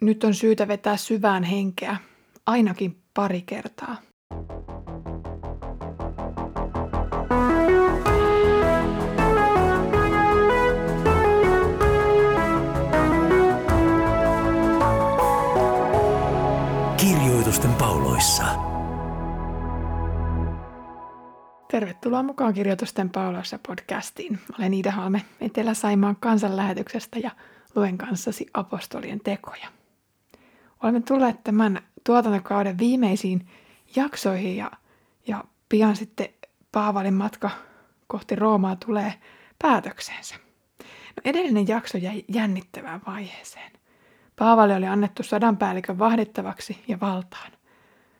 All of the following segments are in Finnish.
nyt on syytä vetää syvään henkeä, ainakin pari kertaa. Kirjoitusten pauloissa. Tervetuloa mukaan Kirjoitusten pauloissa podcastiin. Olen Iida Halme Etelä-Saimaan kansanlähetyksestä ja luen kanssasi apostolien tekoja. Olemme tulleet tämän tuotantokauden viimeisiin jaksoihin ja, ja pian sitten Paavalin matka kohti Roomaa tulee päätökseensä. No edellinen jakso jäi jännittävään vaiheeseen. Paavali oli annettu sadanpäällikön vahdittavaksi ja valtaan.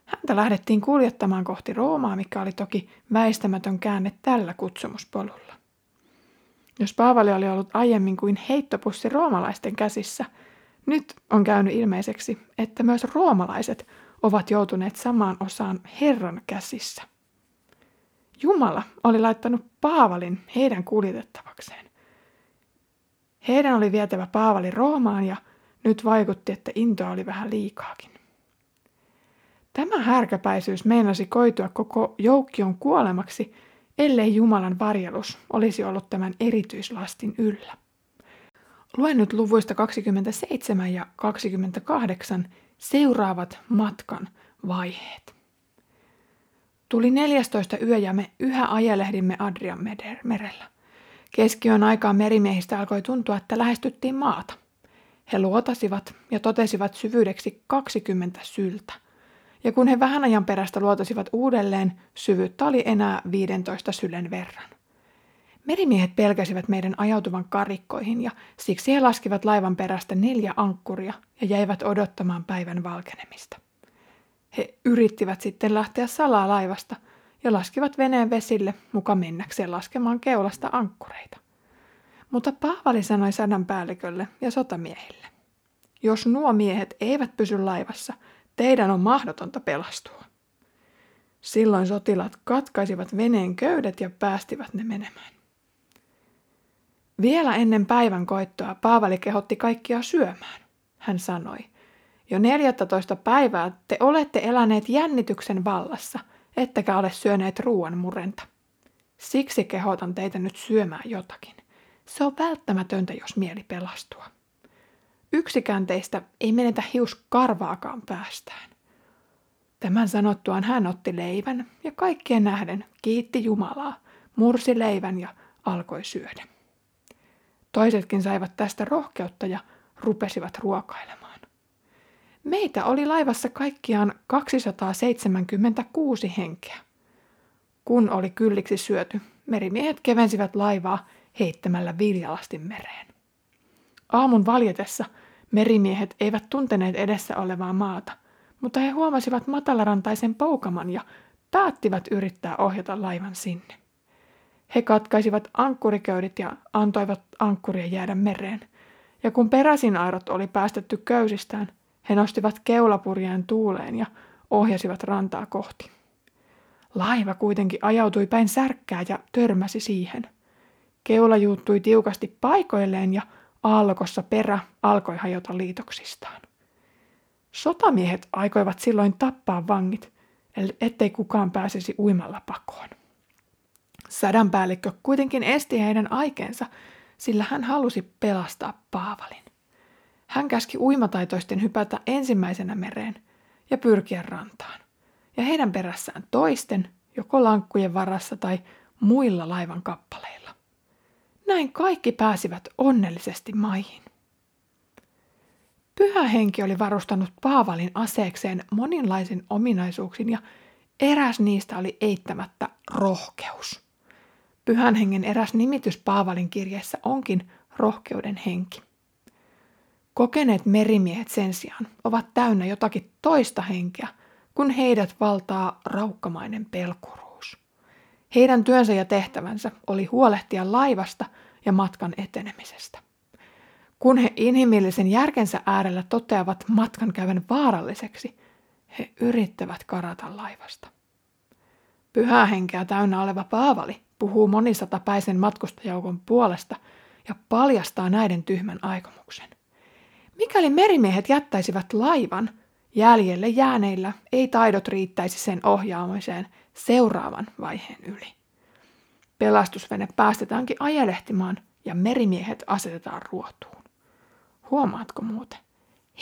Häntä lähdettiin kuljettamaan kohti Roomaa, mikä oli toki väistämätön käänne tällä kutsumuspolulla. Jos Paavali oli ollut aiemmin kuin heittopussi roomalaisten käsissä, nyt on käynyt ilmeiseksi, että myös roomalaiset ovat joutuneet samaan osaan Herran käsissä. Jumala oli laittanut Paavalin heidän kuljetettavakseen. Heidän oli vietävä Paavali Roomaan ja nyt vaikutti, että intoa oli vähän liikaakin. Tämä härkäpäisyys meinasi koitua koko joukkion kuolemaksi, ellei Jumalan varjelus olisi ollut tämän erityislastin yllä. Luen nyt luvuista 27 ja 28 seuraavat matkan vaiheet. Tuli 14 yö ja me yhä ajelehdimme Adrian merellä. Keskiön aikaan merimiehistä alkoi tuntua, että lähestyttiin maata. He luotasivat ja totesivat syvyydeksi 20 syltä. Ja kun he vähän ajan perästä luotasivat uudelleen, syvyyttä oli enää 15 sylen verran. Merimiehet pelkäsivät meidän ajautuvan karikkoihin ja siksi he laskivat laivan perästä neljä ankkuria ja jäivät odottamaan päivän valkenemista. He yrittivät sitten lähteä salaa laivasta ja laskivat veneen vesille muka mennäkseen laskemaan keulasta ankkureita. Mutta Paavali sanoi sadan päällikölle ja sotamiehille. Jos nuo miehet eivät pysy laivassa, teidän on mahdotonta pelastua. Silloin sotilaat katkaisivat veneen köydet ja päästivät ne menemään. Vielä ennen päivän koittoa Paavali kehotti kaikkia syömään. Hän sanoi, jo 14 päivää te olette eläneet jännityksen vallassa, ettekä ole syöneet ruoan murenta. Siksi kehotan teitä nyt syömään jotakin. Se on välttämätöntä, jos mieli pelastua. Yksikään teistä ei menetä hius karvaakaan päästään. Tämän sanottuaan hän otti leivän ja kaikkien nähden kiitti Jumalaa, mursi leivän ja alkoi syödä. Toisetkin saivat tästä rohkeutta ja rupesivat ruokailemaan. Meitä oli laivassa kaikkiaan 276 henkeä. Kun oli kylliksi syöty, merimiehet kevensivät laivaa heittämällä viljalasti mereen. Aamun valjetessa merimiehet eivät tunteneet edessä olevaa maata, mutta he huomasivat matalarantaisen poukaman ja päättivät yrittää ohjata laivan sinne. He katkaisivat ankkuriköydet ja antoivat ankkurien jäädä mereen. Ja kun peräsin airot oli päästetty köysistään, he nostivat keulapurjeen tuuleen ja ohjasivat rantaa kohti. Laiva kuitenkin ajautui päin särkkää ja törmäsi siihen. Keula juuttui tiukasti paikoilleen ja aallokossa perä alkoi hajota liitoksistaan. Sotamiehet aikoivat silloin tappaa vangit, ettei kukaan pääsisi uimalla pakoon. Sadanpäällikkö kuitenkin esti heidän aikeensa, sillä hän halusi pelastaa Paavalin. Hän käski uimataitoisten hypätä ensimmäisenä mereen ja pyrkiä rantaan, ja heidän perässään toisten, joko lankkujen varassa tai muilla laivan kappaleilla. Näin kaikki pääsivät onnellisesti maihin. Pyhä henki oli varustanut Paavalin aseekseen moninlaisin ominaisuuksin ja eräs niistä oli eittämättä rohkeus. Pyhän hengen eräs nimitys Paavalin kirjeessä onkin rohkeuden henki. Kokeneet merimiehet sen sijaan ovat täynnä jotakin toista henkeä, kun heidät valtaa raukkamainen pelkuruus. Heidän työnsä ja tehtävänsä oli huolehtia laivasta ja matkan etenemisestä. Kun he inhimillisen järkensä äärellä toteavat matkan käyvän vaaralliseksi, he yrittävät karata laivasta. Pyhää henkeä täynnä oleva Paavali puhuu monisatapäisen matkustajoukon puolesta ja paljastaa näiden tyhmän aikomuksen. Mikäli merimiehet jättäisivät laivan, jäljelle jääneillä ei taidot riittäisi sen ohjaamiseen seuraavan vaiheen yli. Pelastusvene päästetäänkin ajelehtimaan ja merimiehet asetetaan ruotuun. Huomaatko muuten?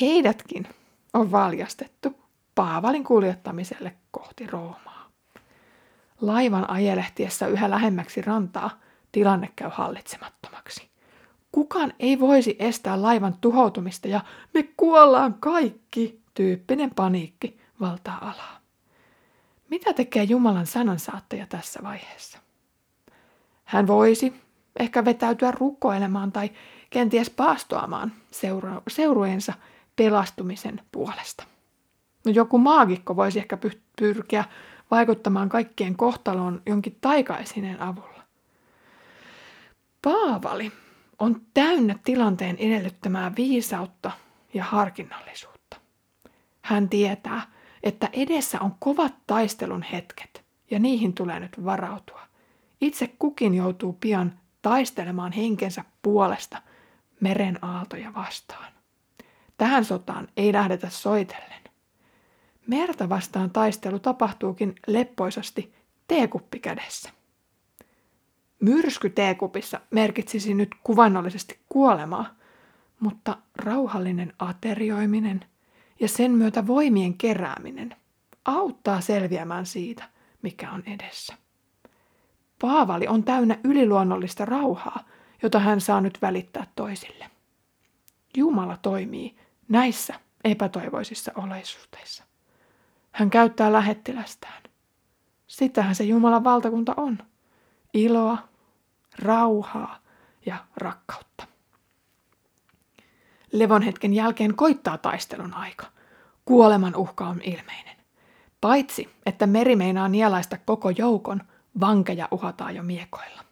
Heidätkin on valjastettu Paavalin kuljettamiselle kohti Roomaa. Laivan ajelehtiessä yhä lähemmäksi rantaa tilanne käy hallitsemattomaksi. Kukaan ei voisi estää laivan tuhoutumista ja me kuollaan kaikki, tyyppinen paniikki valtaa alaa. Mitä tekee Jumalan sanansaattaja tässä vaiheessa? Hän voisi ehkä vetäytyä rukoilemaan tai kenties paastoamaan seura- seurueensa pelastumisen puolesta. No joku maagikko voisi ehkä pyrkiä vaikuttamaan kaikkien kohtaloon jonkin taikaisineen avulla. Paavali on täynnä tilanteen edellyttämää viisautta ja harkinnallisuutta. Hän tietää, että edessä on kovat taistelun hetket ja niihin tulee nyt varautua. Itse kukin joutuu pian taistelemaan henkensä puolesta meren aaltoja vastaan. Tähän sotaan ei lähdetä soitellen. Merta vastaan taistelu tapahtuukin leppoisasti teekuppi kädessä. Myrsky teekupissa merkitsisi nyt kuvannollisesti kuolemaa, mutta rauhallinen aterioiminen ja sen myötä voimien kerääminen auttaa selviämään siitä, mikä on edessä. Paavali on täynnä yliluonnollista rauhaa, jota hän saa nyt välittää toisille. Jumala toimii näissä epätoivoisissa olosuhteissa. Hän käyttää lähettilästään. Sitähän se Jumalan valtakunta on. Iloa, rauhaa ja rakkautta. Levon hetken jälkeen koittaa taistelun aika. Kuoleman uhka on ilmeinen. Paitsi, että meri meinaa nielaista koko joukon, vankeja uhataan jo miekoilla.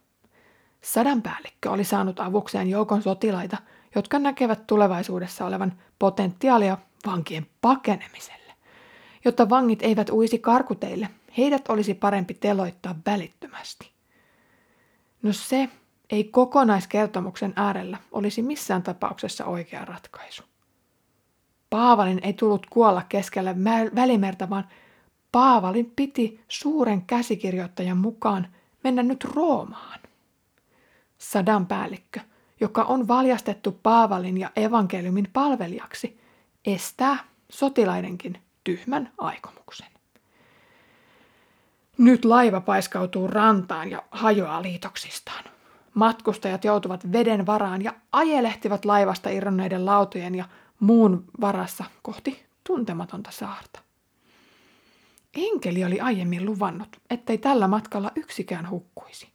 Sadanpäällikkö oli saanut avukseen joukon sotilaita, jotka näkevät tulevaisuudessa olevan potentiaalia vankien pakenemiselle. Jotta vangit eivät uisi karkuteille, heidät olisi parempi teloittaa välittömästi. No se ei kokonaiskertomuksen äärellä olisi missään tapauksessa oikea ratkaisu. Paavalin ei tullut kuolla keskellä välimerta, vaan Paavalin piti suuren käsikirjoittajan mukaan mennä nyt Roomaan. Sadan päällikkö, joka on valjastettu Paavalin ja evankeliumin palvelijaksi, estää sotilaidenkin tyhmän aikomuksen. Nyt laiva paiskautuu rantaan ja hajoaa liitoksistaan. Matkustajat joutuvat veden varaan ja ajelehtivat laivasta irronneiden lautojen ja muun varassa kohti tuntematonta saarta. Enkeli oli aiemmin luvannut, ettei tällä matkalla yksikään hukkuisi.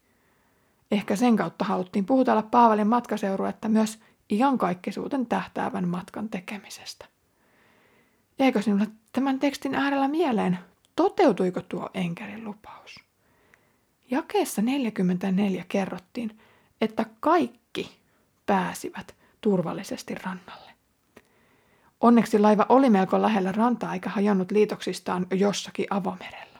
Ehkä sen kautta haluttiin puhutella Paavalin matkaseuruetta myös iankaikkisuuden tähtäävän matkan tekemisestä. Eikö sinulle tämän tekstin äärellä mieleen, toteutuiko tuo enkelin lupaus? Jakeessa 44 kerrottiin, että kaikki pääsivät turvallisesti rannalle. Onneksi laiva oli melko lähellä rantaa eikä hajonnut liitoksistaan jossakin avomerellä.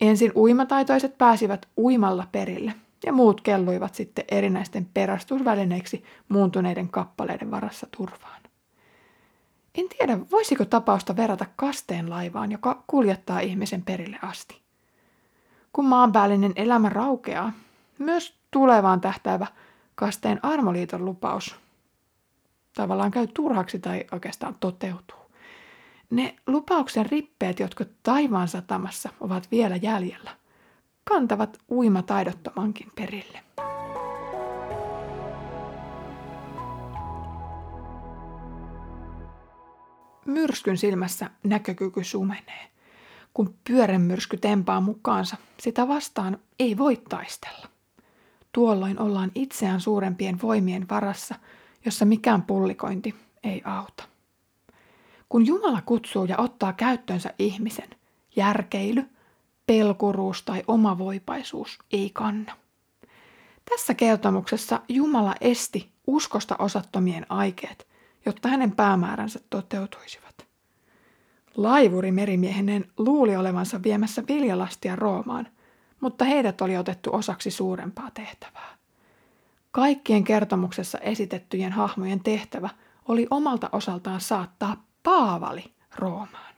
Ensin uimataitoiset pääsivät uimalla perille ja muut kelluivat sitten erinäisten perastusvälineiksi muuntuneiden kappaleiden varassa turvaan. En tiedä, voisiko tapausta verrata kasteen laivaan, joka kuljettaa ihmisen perille asti. Kun maanpäällinen elämä raukeaa, myös tulevaan tähtäävä kasteen armoliiton lupaus tavallaan käy turhaksi tai oikeastaan toteutuu. Ne lupauksen rippeet, jotka taivaan satamassa ovat vielä jäljellä, kantavat uimataidottomankin perille. Myrskyn silmässä näkökyky sumenee. Kun pyörämyrsky tempaa mukaansa, sitä vastaan ei voi taistella. Tuolloin ollaan itseään suurempien voimien varassa, jossa mikään pullikointi ei auta. Kun Jumala kutsuu ja ottaa käyttöönsä ihmisen, järkeily, pelkuruus tai omavoipaisuus ei kanna. Tässä kertomuksessa Jumala esti uskosta osattomien aikeet, jotta hänen päämääränsä toteutuisivat. Laivuri merimiehenen luuli olevansa viemässä viljalastia Roomaan – mutta heidät oli otettu osaksi suurempaa tehtävää. Kaikkien kertomuksessa esitettyjen hahmojen tehtävä oli omalta osaltaan saattaa Paavali Roomaan.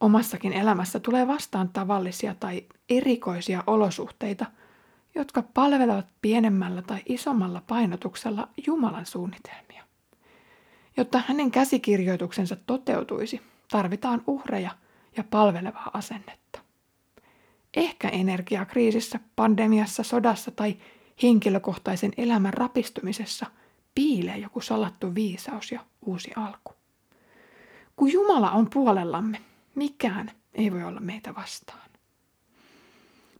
Omassakin elämässä tulee vastaan tavallisia tai erikoisia olosuhteita, jotka palvelevat pienemmällä tai isommalla painotuksella Jumalan suunnitelmia. Jotta hänen käsikirjoituksensa toteutuisi, tarvitaan uhreja ja palvelevaa asennetta. Ehkä energiakriisissä, pandemiassa, sodassa tai henkilökohtaisen elämän rapistumisessa piilee joku salattu viisaus ja uusi alku. Kun Jumala on puolellamme, mikään ei voi olla meitä vastaan.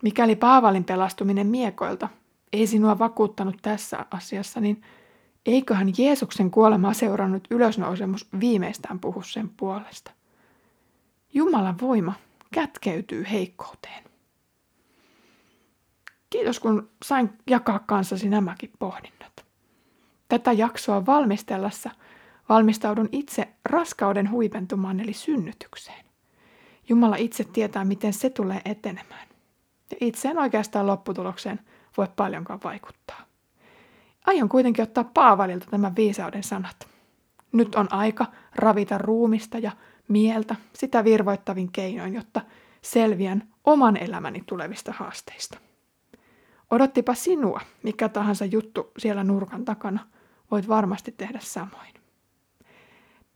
Mikäli Paavalin pelastuminen miekoilta ei sinua vakuuttanut tässä asiassa, niin eiköhän Jeesuksen kuolemaa seurannut ylösnousemus viimeistään puhu sen puolesta. Jumalan voima kätkeytyy heikkouteen. Kiitos kun sain jakaa kanssasi nämäkin pohdinnat. Tätä jaksoa valmistellessa valmistaudun itse raskauden huipentumaan eli synnytykseen. Jumala itse tietää, miten se tulee etenemään. Ja itse en oikeastaan lopputulokseen voi paljonkaan vaikuttaa. Aion kuitenkin ottaa Paavalilta tämän viisauden sanat. Nyt on aika ravita ruumista ja mieltä sitä virvoittavin keinoin, jotta selviän oman elämäni tulevista haasteista. Odottipa sinua, mikä tahansa juttu siellä nurkan takana, voit varmasti tehdä samoin.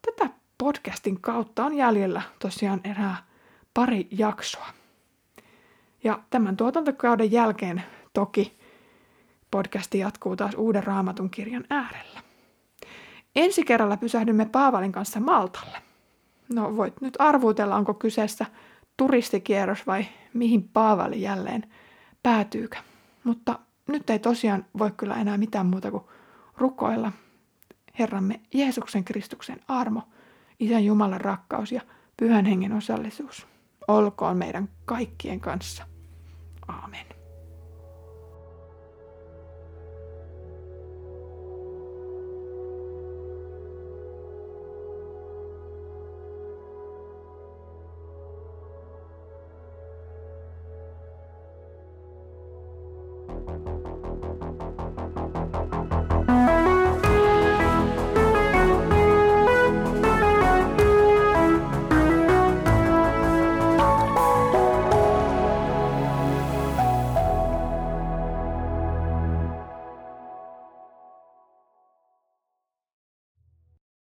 Tätä podcastin kautta on jäljellä tosiaan erää pari jaksoa. Ja tämän tuotantokauden jälkeen toki podcasti jatkuu taas uuden raamatun kirjan äärellä. Ensi kerralla pysähdymme Paavalin kanssa Maltalle. No voit nyt arvuutella, onko kyseessä turistikierros vai mihin Paavali jälleen päätyykö. Mutta nyt ei tosiaan voi kyllä enää mitään muuta kuin rukoilla Herramme Jeesuksen Kristuksen armo, Isän Jumalan rakkaus ja Pyhän Hengen osallisuus. Olkoon meidän kaikkien kanssa. Aamen.